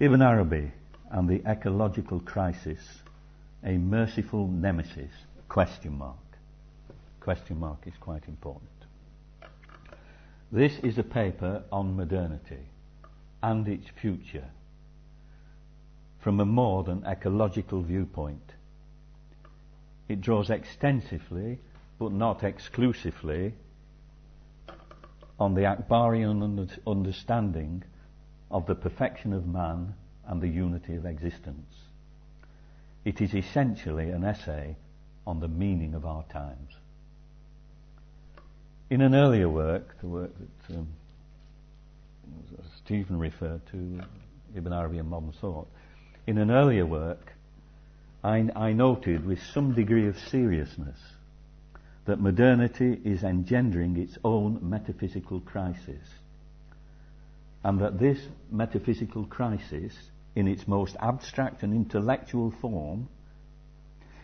Ibn Arabi and the ecological crisis, a merciful nemesis, question mark. Question mark is quite important. This is a paper on modernity and its future from a more than ecological viewpoint. It draws extensively, but not exclusively, on the Akbarian understanding of the perfection of man and the unity of existence. It is essentially an essay on the meaning of our times. In an earlier work, the work that um, Stephen referred to, Ibn Arabi and Modern Thought, in an earlier work, I, I noted with some degree of seriousness that modernity is engendering its own metaphysical crisis. And that this metaphysical crisis, in its most abstract and intellectual form,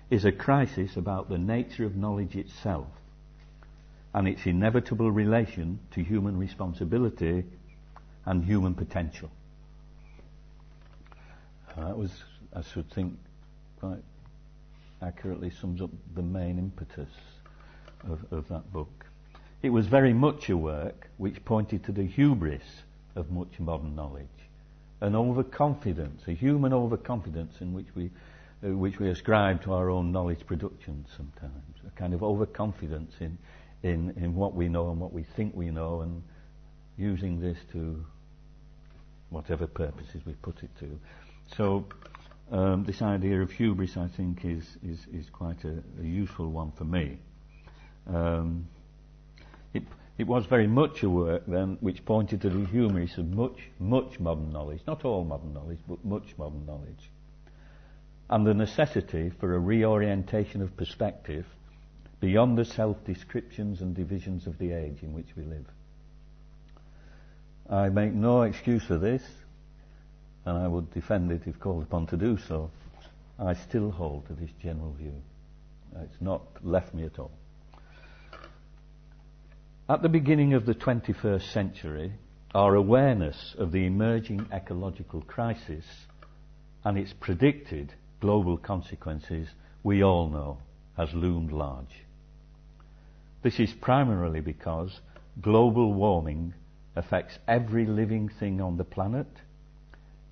is a crisis about the nature of knowledge itself and its inevitable relation to human responsibility and human potential. Uh, that was, I should think, quite accurately sums up the main impetus of, of that book. It was very much a work which pointed to the hubris of much modern knowledge, an overconfidence, a human overconfidence in which we, uh, which we ascribe to our own knowledge production sometimes, a kind of overconfidence in, in, in what we know and what we think we know, and using this to whatever purposes we put it to. So, um, this idea of hubris, I think, is, is, is quite a, a useful one for me. Um, it, it was very much a work then which pointed to the hubris of much, much modern knowledge, not all modern knowledge, but much modern knowledge, and the necessity for a reorientation of perspective beyond the self-descriptions and divisions of the age in which we live. I make no excuse for this, and I would defend it if called upon to do so. I still hold to this general view. It's not left me at all. At the beginning of the 21st century, our awareness of the emerging ecological crisis and its predicted global consequences, we all know, has loomed large. This is primarily because global warming affects every living thing on the planet,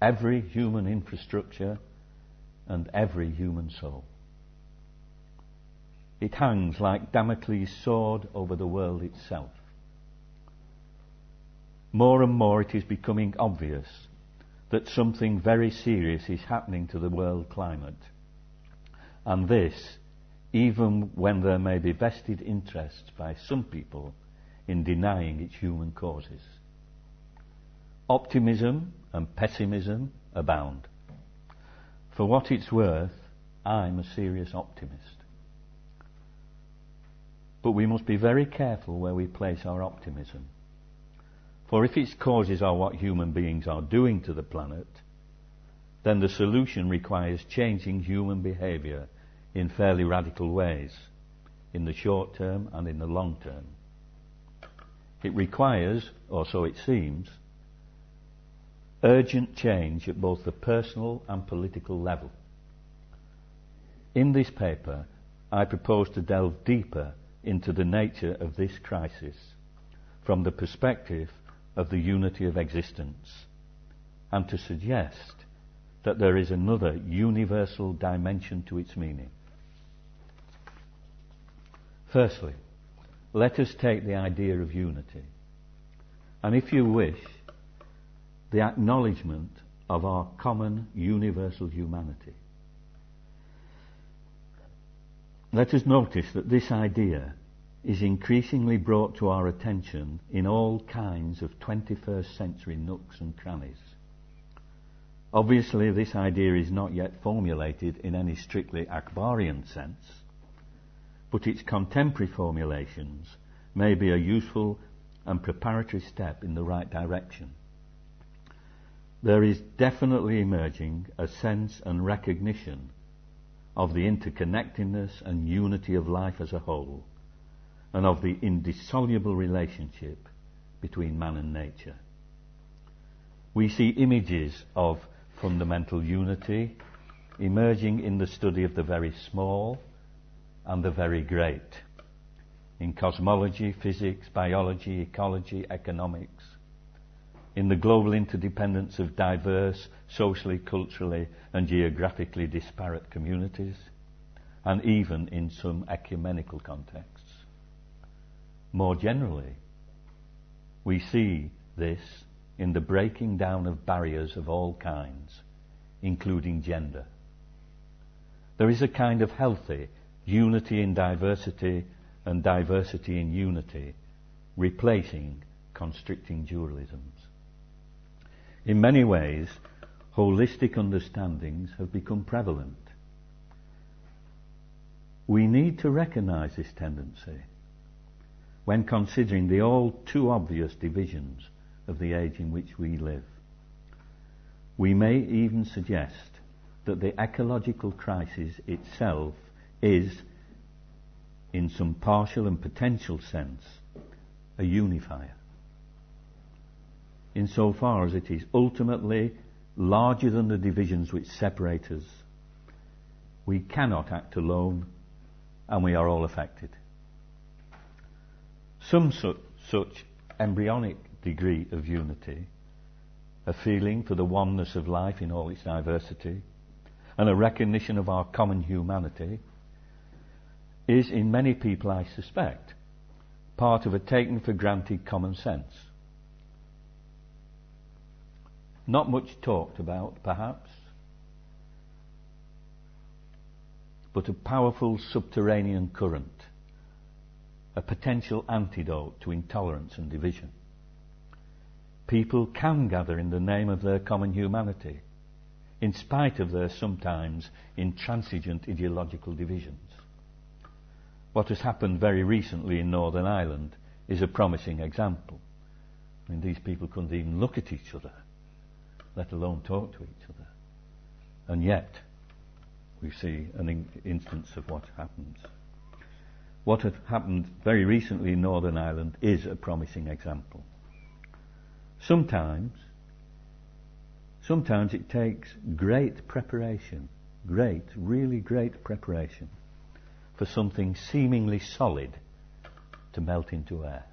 every human infrastructure, and every human soul. It hangs like Damocles' sword over the world itself. More and more it is becoming obvious that something very serious is happening to the world climate. And this, even when there may be vested interests by some people in denying its human causes. Optimism and pessimism abound. For what it's worth, I'm a serious optimist. But we must be very careful where we place our optimism. For if its causes are what human beings are doing to the planet, then the solution requires changing human behaviour in fairly radical ways, in the short term and in the long term. It requires, or so it seems, urgent change at both the personal and political level. In this paper, I propose to delve deeper into the nature of this crisis from the perspective of the unity of existence and to suggest that there is another universal dimension to its meaning. Firstly, let us take the idea of unity and if you wish, the acknowledgement of our common universal humanity. Let us notice that this idea is increasingly brought to our attention in all kinds of 21st century nooks and crannies. Obviously, this idea is not yet formulated in any strictly Akbarian sense, but its contemporary formulations may be a useful and preparatory step in the right direction. There is definitely emerging a sense and recognition of the interconnectedness and unity of life as a whole, and of the indissoluble relationship between man and nature. We see images of fundamental unity, emerging in the study of the very small and the very great, in cosmology, physics, biology, ecology, economics, in the global interdependence of diverse, socially, culturally, and geographically disparate communities, and even in some ecumenical contexts. More generally, we see this in the breaking down of barriers of all kinds, including gender. There is a kind of healthy unity in diversity and diversity in unity, replacing constricting dualisms. In many ways, holistic understandings have become prevalent. We need to recognize this tendency when considering the all too obvious divisions of the age in which we live. We may even suggest that the ecological crisis itself is, in some partial and potential sense, a unifier. Insofar as it is ultimately larger than the divisions which separate us, we cannot act alone and we are all affected. Some su- such embryonic degree of unity, a feeling for the oneness of life in all its diversity, and a recognition of our common humanity, is in many people, I suspect, part of a taken for granted common sense. Not much talked about, perhaps, but a powerful subterranean current a potential antidote to intolerance and division. People can gather in the name of their common humanity, in spite of their sometimes intransigent ideological divisions. What has happened very recently in Northern Ireland is a promising example. I mean, these people couldn't even look at each other, let alone talk to each other. And yet, we see an in- instance of what happens. What had happened very recently in Northern Ireland is a promising example. Sometimes, sometimes it takes great preparation, great, really great preparation for something seemingly solid to melt into air.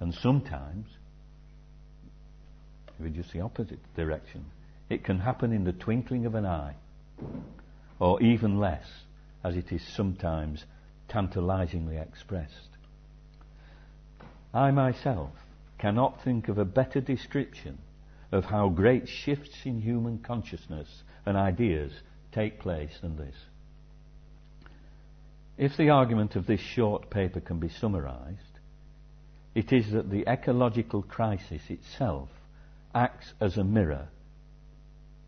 And sometimes, if just the opposite direction, it can happen in the twinkling of an eye, or even less, as it is sometimes tantalizingly expressed. I myself cannot think of a better description of how great shifts in human consciousness and ideas take place than this. If the argument of this short paper can be summarized, it is that the ecological crisis itself acts as a mirror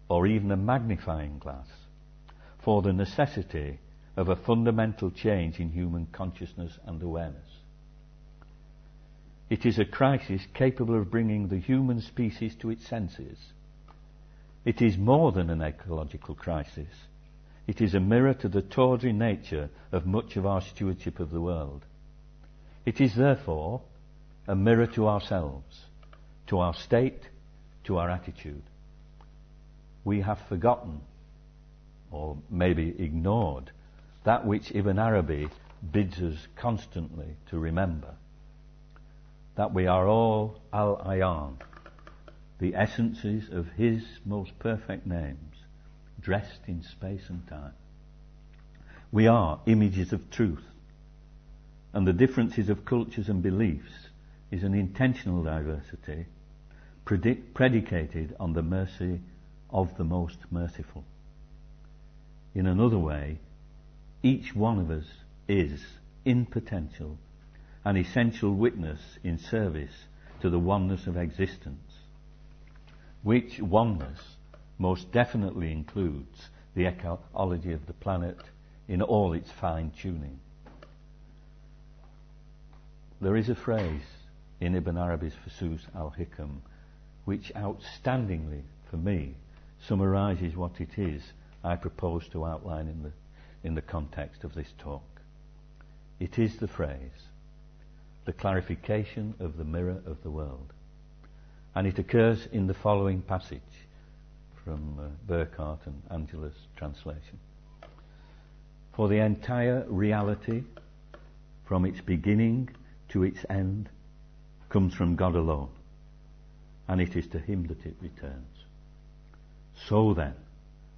or even a magnifying glass for the necessity of a fundamental change in human consciousness and awareness. It is a crisis capable of bringing the human species to its senses. It is more than an ecological crisis. It is a mirror to the tawdry nature of much of our stewardship of the world. It is therefore a mirror to ourselves, to our state, to our attitude. We have forgotten, or maybe ignored, that which Ibn Arabi bids us constantly to remember. That we are all Al Ayan, the essences of His most perfect names, dressed in space and time. We are images of truth, and the differences of cultures and beliefs is an intentional diversity predicated on the mercy of the most merciful. In another way, each one of us is, in potential, an essential witness in service to the oneness of existence, which oneness most definitely includes the ecology of the planet in all its fine tuning. There is a phrase in Ibn Arabi's Fusus al-Hikam which outstandingly, for me, summarizes what it is I propose to outline in the in the context of this talk. It is the phrase, the clarification of the mirror of the world. And it occurs in the following passage from uh, Burckhardt and Angela's translation. For the entire reality, from its beginning to its end, comes from God alone, and it is to Him that it returns. So then,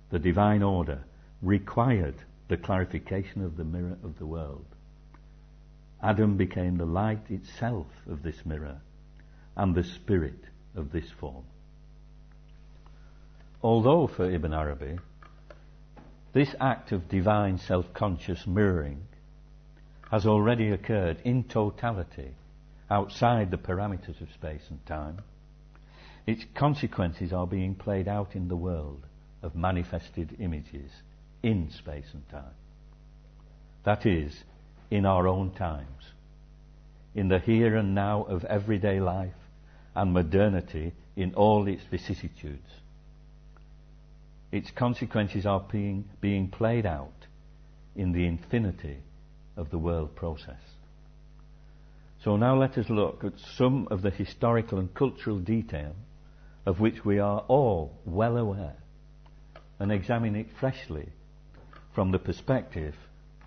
the divine order required the clarification of the mirror of the world. Adam became the light itself of this mirror and the spirit of this form. Although for Ibn Arabi, this act of divine self-conscious mirroring has already occurred in totality outside the parameters of space and time, its consequences are being played out in the world of manifested images in space and time. That is, in our own times, in the here and now of everyday life and modernity in all its vicissitudes. Its consequences are being, being played out in the infinity of the world process. So now let us look at some of the historical and cultural detail of which we are all well aware and examine it freshly from the perspective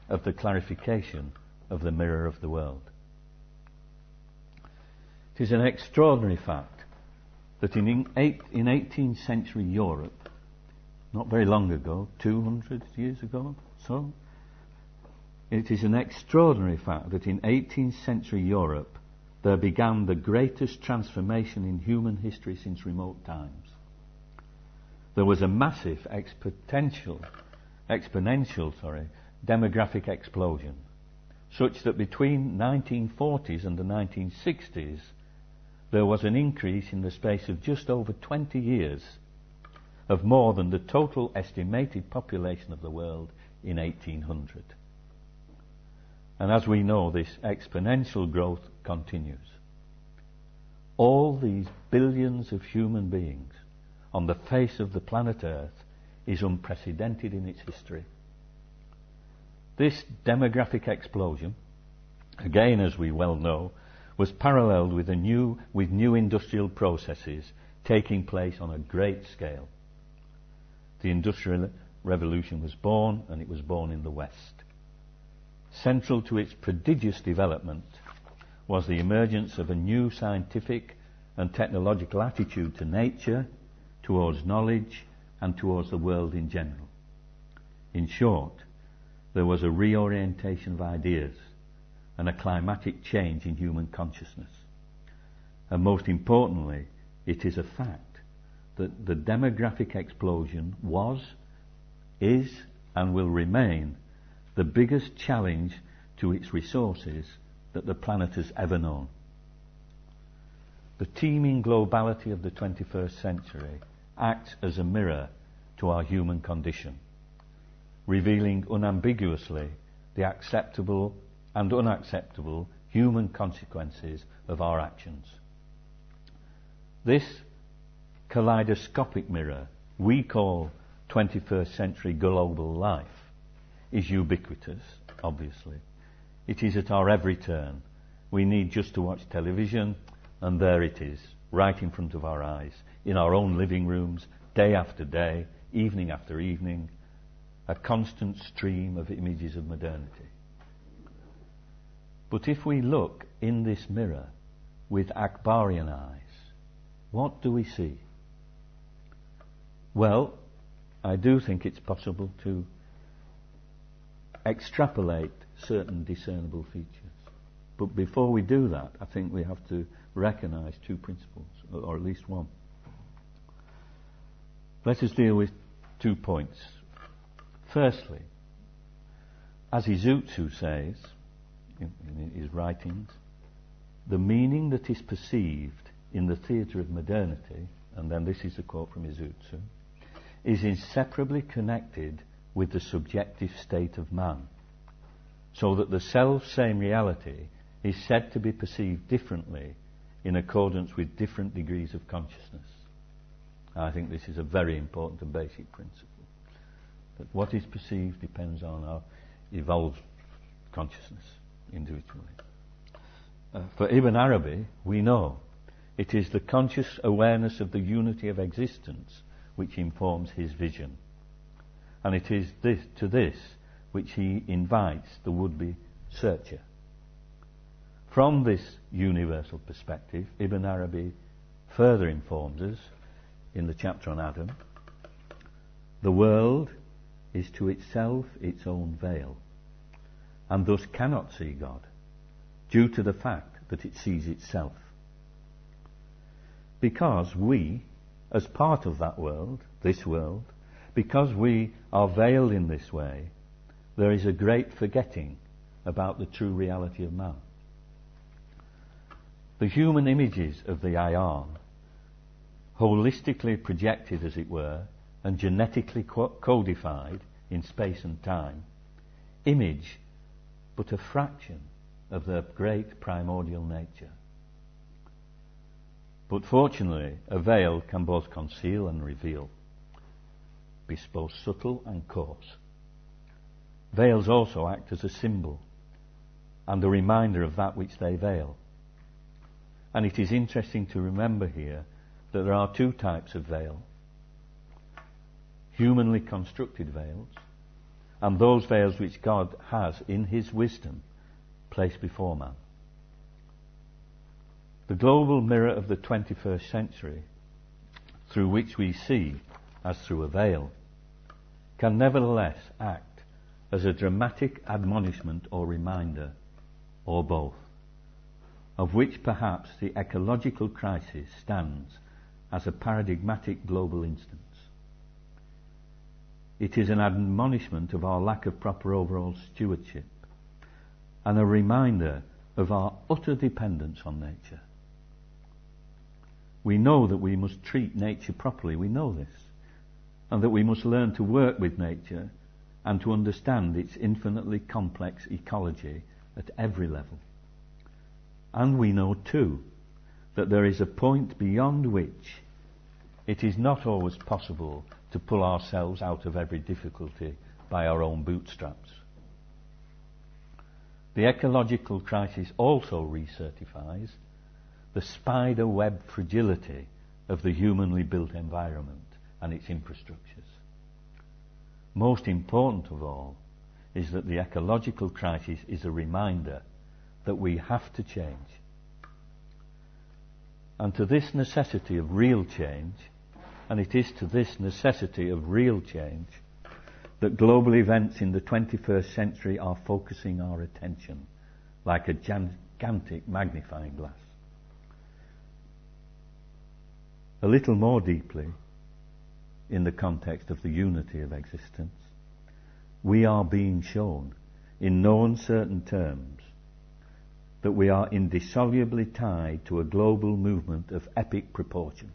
of the clarification of the mirror of the world. It is an extraordinary fact that in, eight, in 18th century Europe, not very long ago, 200 years ago, so, it is an extraordinary fact that in 18th century Europe there began the greatest transformation in human history since remote times. There was a massive exponential exponential, sorry, demographic explosion, such that between 1940s and the 1960s, there was an increase in the space of just over 20 years of more than the total estimated population of the world in 1800. And as we know, this exponential growth continues. All these billions of human beings on the face of the planet Earth is unprecedented in its history. This demographic explosion, again as we well know, was paralleled with, new, with new industrial processes taking place on a great scale. The Industrial Revolution was born, and it was born in the West. Central to its prodigious development was the emergence of a new scientific and technological attitude to nature, towards knowledge, and towards the world in general. In short, there was a reorientation of ideas and a climatic change in human consciousness. And most importantly, it is a fact that the demographic explosion was, is, and will remain the biggest challenge to its resources that the planet has ever known. The teeming globality of the 21st century acts as a mirror to our human condition, revealing unambiguously the acceptable and unacceptable human consequences of our actions. This kaleidoscopic mirror we call 21st century global life is ubiquitous, obviously. It is at our every turn. We need just to watch television, and there it is, right in front of our eyes, in our own living rooms, day after day, evening after evening, a constant stream of images of modernity. But if we look in this mirror with Akbarian eyes, what do we see? Well, I do think it's possible to extrapolate certain discernible features. But before we do that, I think we have to recognize two principles, or at least one. Let us deal with two points. Firstly, as Izutsu says in, in his writings, the meaning that is perceived in the theatre of modernity, and then this is a quote from Izutsu, is inseparably connected with the subjective state of man, so that the self same reality is said to be perceived differently in accordance with different degrees of consciousness. I think this is a very important and basic principle. That what is perceived depends on our evolved consciousness individually. Uh, for Ibn Arabi, we know it is the conscious awareness of the unity of existence which informs his vision. And it is this, to this which he invites the would-be searcher. From this universal perspective, Ibn Arabi further informs us in the chapter on Adam, the world is to itself its own veil, and thus cannot see God, due to the fact that it sees itself. Because we, as part of that world, this world, because we are veiled in this way, there is a great forgetting about the true reality of man. The human images of the Ayan, holistically projected as it were, and genetically codified in space and time, image but a fraction of their great primordial nature. But fortunately, a veil can both conceal and reveal, be both subtle and coarse. Veils also act as a symbol and a reminder of that which they veil. And it is interesting to remember here that there are two types of veil humanly constructed veils and those veils which God has, in His wisdom, placed before man. The global mirror of the 21st century, through which we see as through a veil, can nevertheless act as a dramatic admonishment or reminder, or both, of which perhaps the ecological crisis stands as a paradigmatic global instance. It is an admonishment of our lack of proper overall stewardship and a reminder of our utter dependence on nature. We know that we must treat nature properly. We know this. And that we must learn to work with nature and to understand its infinitely complex ecology at every level. And we know too that there is a point beyond which it is not always possible to pull ourselves out of every difficulty by our own bootstraps. The ecological crisis also recertifies the spider web fragility of the humanly built environment and its infrastructures. Most important of all is that the ecological crisis is a reminder that we have to change. And to this necessity of real change, and it is to this necessity of real change that global events in the 21st century are focusing our attention like a gigantic magnifying glass. a little more deeply in the context of the unity of existence, we are being shown in no uncertain terms that we are indissolubly tied to a global movement of epic proportions,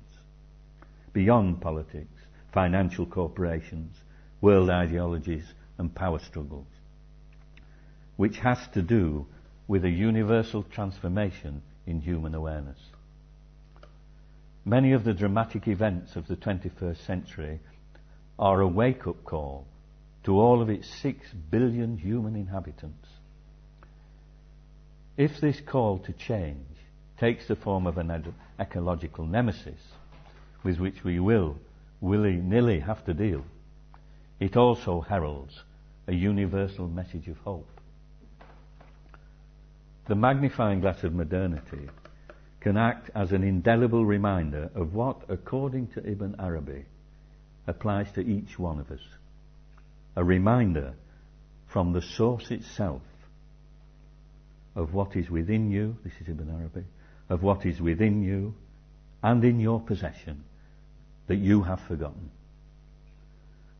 beyond politics, financial corporations, world ideologies and power struggles, which has to do with a universal transformation in human awareness. Many of the dramatic events of the 21st century are a wake up call to all of its six billion human inhabitants. If this call to change takes the form of an ed- ecological nemesis with which we will willy nilly have to deal, it also heralds a universal message of hope. The magnifying glass of modernity can act as an indelible reminder of what, according to Ibn Arabi, applies to each one of us. A reminder from the source itself of what is within you, this is Ibn Arabi, of what is within you and in your possession that you have forgotten.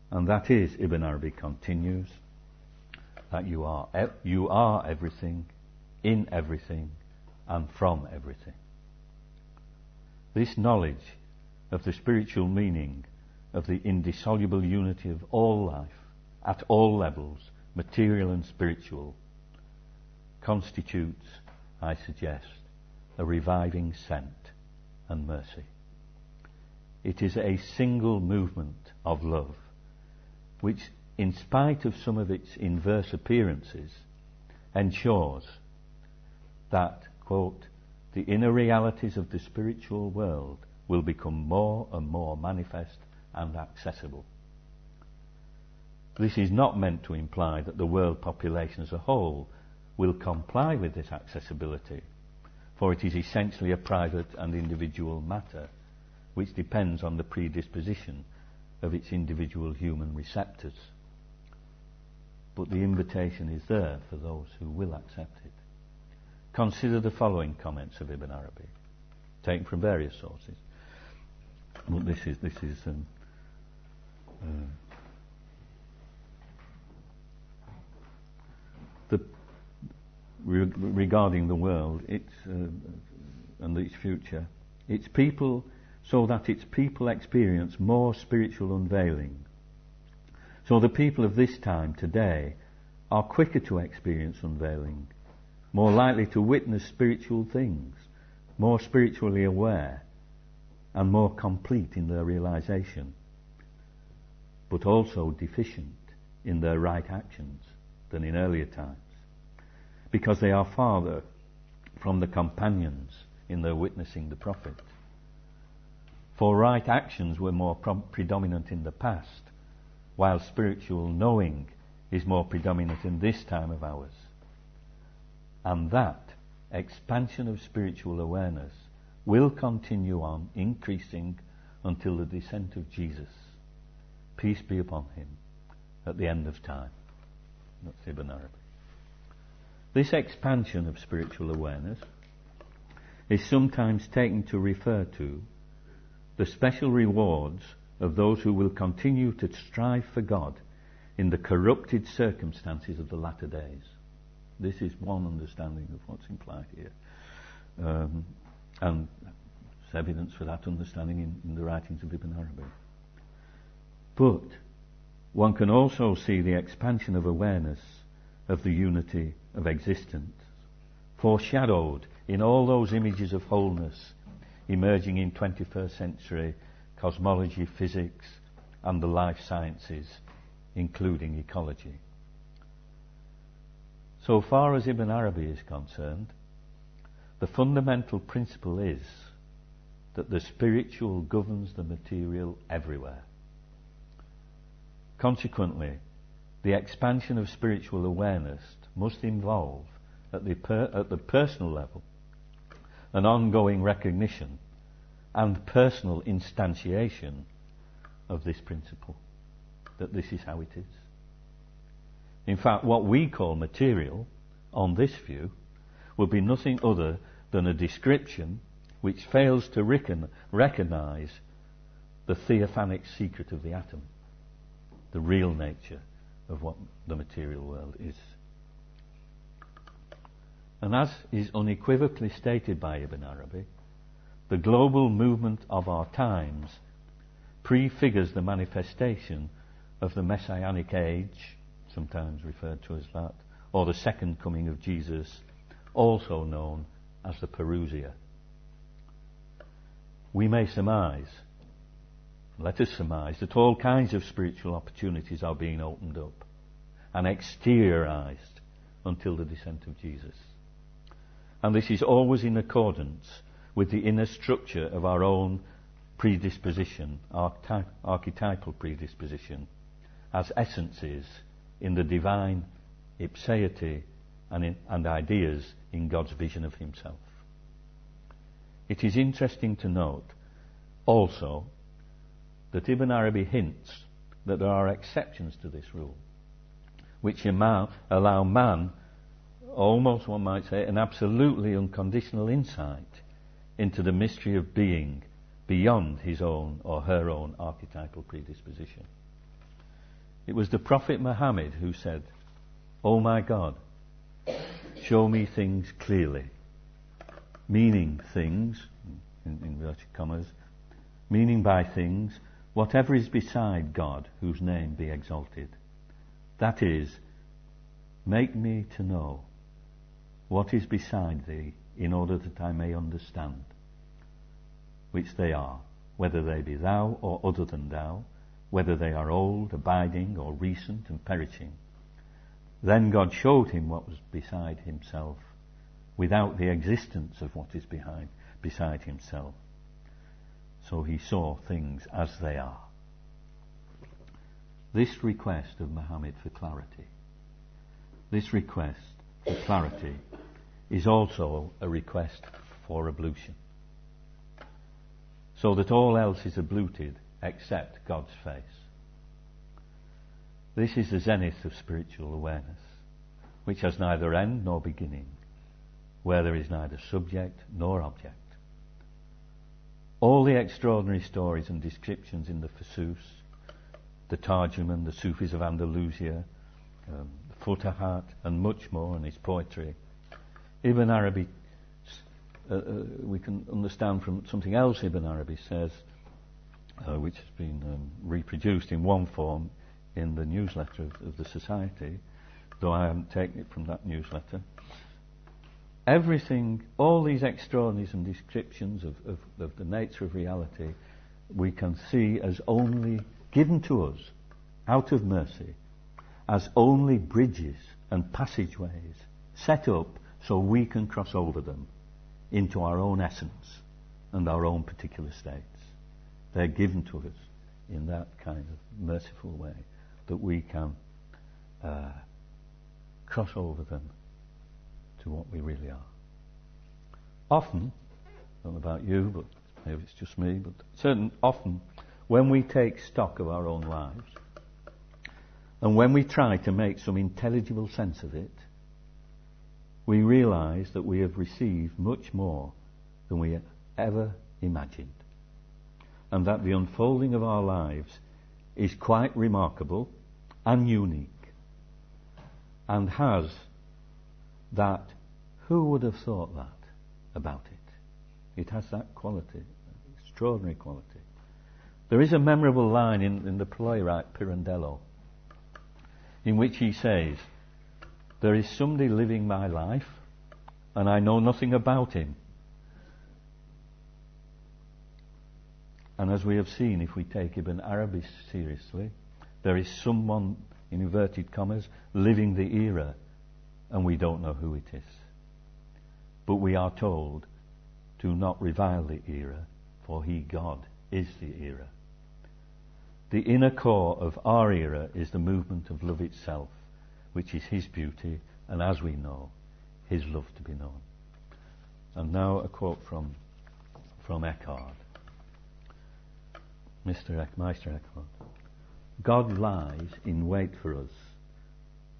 And that is, Ibn Arabi continues, that you are, you are everything, in everything, and from everything. This knowledge of the spiritual meaning of the indissoluble unity of all life at all levels, material and spiritual, constitutes, I suggest, a reviving scent and mercy. It is a single movement of love, which, in spite of some of its inverse appearances, ensures that, quote, the inner realities of the spiritual world will become more and more manifest and accessible. This is not meant to imply that the world population as a whole will comply with this accessibility, for it is essentially a private and individual matter which depends on the predisposition of its individual human receptors. But the invitation is there for those who will accept it. Consider the following comments of Ibn Arabi, taken from various sources. Well, this is this is um, uh, the re- regarding the world, its uh, and its future, its people, so that its people experience more spiritual unveiling. So the people of this time today are quicker to experience unveiling, more likely to witness spiritual things, more spiritually aware, and more complete in their realization, but also deficient in their right actions than in earlier times, because they are farther from the companions in their witnessing the prophet. For right actions were more predominant in the past, while spiritual knowing is more predominant in this time of ours. And that expansion of spiritual awareness will continue on increasing until the descent of Jesus. Peace be upon him at the end of time. That's Ibn Arabi. This expansion of spiritual awareness is sometimes taken to refer to the special rewards of those who will continue to strive for God in the corrupted circumstances of the latter days. This is one understanding of what's implied here. Um, and there's evidence for that understanding in, in the writings of Ibn Arabi. But one can also see the expansion of awareness of the unity of existence, foreshadowed in all those images of wholeness emerging in 21st century cosmology, physics, and the life sciences, including ecology. So far as Ibn Arabi is concerned, the fundamental principle is that the spiritual governs the material everywhere. Consequently, the expansion of spiritual awareness must involve, at the, per, at the personal level, an ongoing recognition and personal instantiation of this principle, that this is how it is. In fact, what we call material, on this view, would be nothing other than a description which fails to reckon, recognize the theophanic secret of the atom, the real nature of what the material world is. And as is unequivocally stated by Ibn Arabi, the global movement of our times prefigures the manifestation of the messianic age, sometimes referred to as that, or the second coming of Jesus, also known as the Parousia. We may surmise, let us surmise, that all kinds of spiritual opportunities are being opened up and exteriorized until the descent of Jesus. And this is always in accordance with the inner structure of our own predisposition, our archetypal predisposition, as essences in the divine ipseity and, in, and ideas in God's vision of himself. It is interesting to note also that Ibn Arabi hints that there are exceptions to this rule, which allow man, almost one might say, an absolutely unconditional insight into the mystery of being beyond his own or her own archetypal predisposition. It was the Prophet Muhammad who said, Oh my God, show me things clearly. Meaning things, in, in inverted commas, meaning by things, whatever is beside God, whose name be exalted. That is, make me to know what is beside thee, in order that I may understand, which they are, whether they be thou or other than thou, whether they are old, abiding, or recent and perishing. Then God showed him what was beside himself, without the existence of what is behind, beside himself. So he saw things as they are. this request of Muhammad for clarity, this request for clarity is also a request for ablution. So that all else is abluted except God's face. This is the zenith of spiritual awareness, which has neither end nor beginning, where there is neither subject nor object. All the extraordinary stories and descriptions in the Fusus, the Tarjuman, the Sufis of Andalusia, um, the Futuhat, and much more in his poetry. Ibn Arabi, uh, uh, we can understand from something else Ibn Arabi says, uh, which has been um, reproduced in one form in the newsletter of, of the Society, though I haven't taken it from that newsletter. Everything, all these extraordinaries and descriptions of, of, of the nature of reality, we can see as only given to us out of mercy, as only bridges and passageways set up so we can cross over them into our own essence and our own particular states. They're given to us in that kind of merciful way that we can uh, cross over them to what we really are. Often, I don't know about you, but maybe it's just me, but certain often when we take stock of our own lives and when we try to make some intelligible sense of it, we realize that we have received much more than we ever imagined. And that the unfolding of our lives is quite remarkable and unique and has that, who would have thought that about it? It has that quality, extraordinary quality. There is a memorable line in, in the playwright Pirandello in which he says, There is somebody living my life and I know nothing about him. And as we have seen, if we take Ibn Arabi seriously, there is someone, in inverted commas, living the era, and we don't know who it is. But we are told, to not revile the era, for he, God, is the era. The inner core of our era is the movement of love itself, which is his beauty, and as we know, his love to be known. And now a quote from, from Eckhart. Mr. Meister Eckhart. God lies in wait for us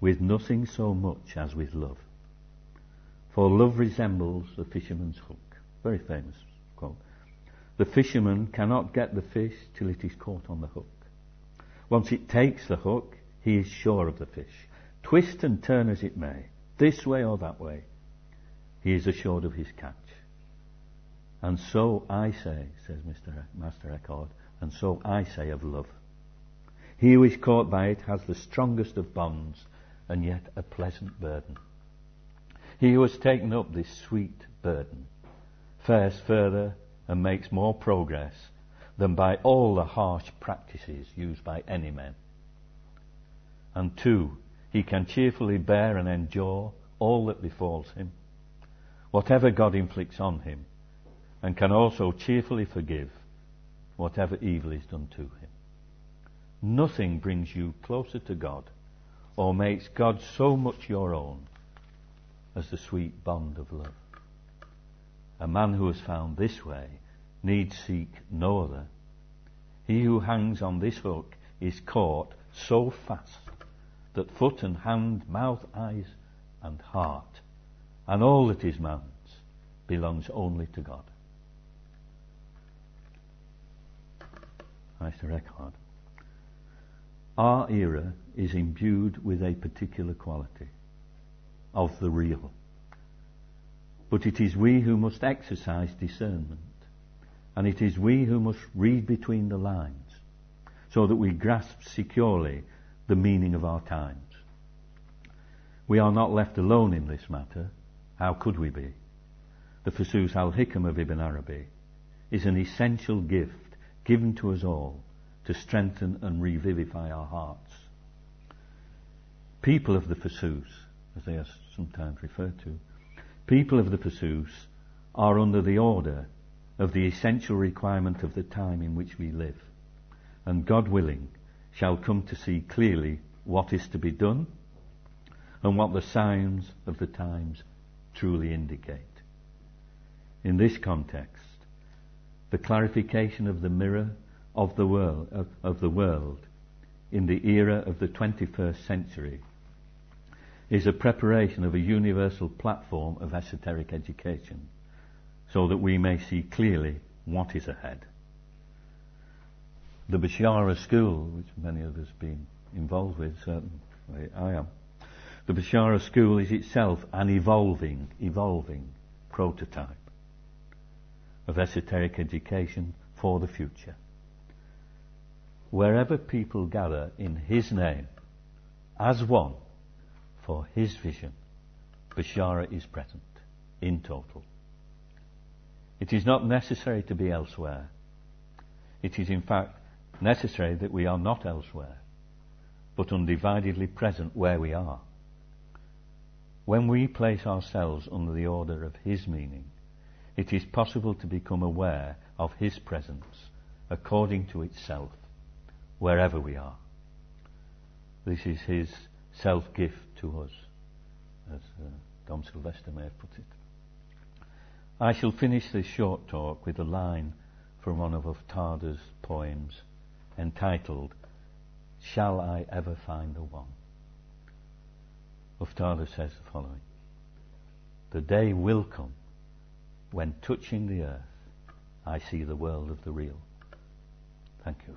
with nothing so much as with love. For love resembles the fisherman's hook. Very famous quote. The fisherman cannot get the fish till it is caught on the hook. Once it takes the hook, he is sure of the fish. Twist and turn as it may, this way or that way, he is assured of his catch. And so I say, says Mr. Master Eckhart, and so I say of love. He who is caught by it has the strongest of bonds and yet a pleasant burden. He who has taken up this sweet burden fares further and makes more progress than by all the harsh practices used by any man. And two, he can cheerfully bear and endure all that befalls him, whatever God inflicts on him, and can also cheerfully forgive whatever evil is done to him. Nothing brings you closer to God or makes God so much your own as the sweet bond of love. A man who has found this way need seek no other. He who hangs on this hook is caught so fast that foot and hand, mouth, eyes, and heart, and all that is man's, belongs only to God. Meister Eckhart. Our era is imbued with a particular quality of the real. But it is we who must exercise discernment. And it is we who must read between the lines so that we grasp securely the meaning of our times. We are not left alone in this matter. How could we be? The Fusus al-Hikam of Ibn Arabi is an essential gift given to us all to strengthen and revivify our hearts. People of the Fusus, as they are sometimes referred to, people of the Fusus are under the order of the essential requirement of the time in which we live. And God willing, shall come to see clearly what is to be done and what the signs of the times truly indicate. In this context, the clarification of the mirror of the world, of, of the world in the era of the 21st century is a preparation of a universal platform of esoteric education so that we may see clearly what is ahead. The Beshara school, which many of us have been involved with, certainly I am, the Beshara school is itself an evolving, evolving prototype of esoteric education for the future. Wherever people gather in His name, as one, for His vision, Beshara is present, in total. It is not necessary to be elsewhere. It is in fact necessary that we are not elsewhere, but undividedly present where we are. When we place ourselves under the order of His meaning, it is possible to become aware of His presence according to itself, wherever we are. This is His self gift to us, as uh, Dom Sylvester may have put it. I shall finish this short talk with a line from one of Haftarah's poems entitled Shall I Ever Find the One? Haftarah says the following The day will come when touching the earth, I see the world of the real. Thank you.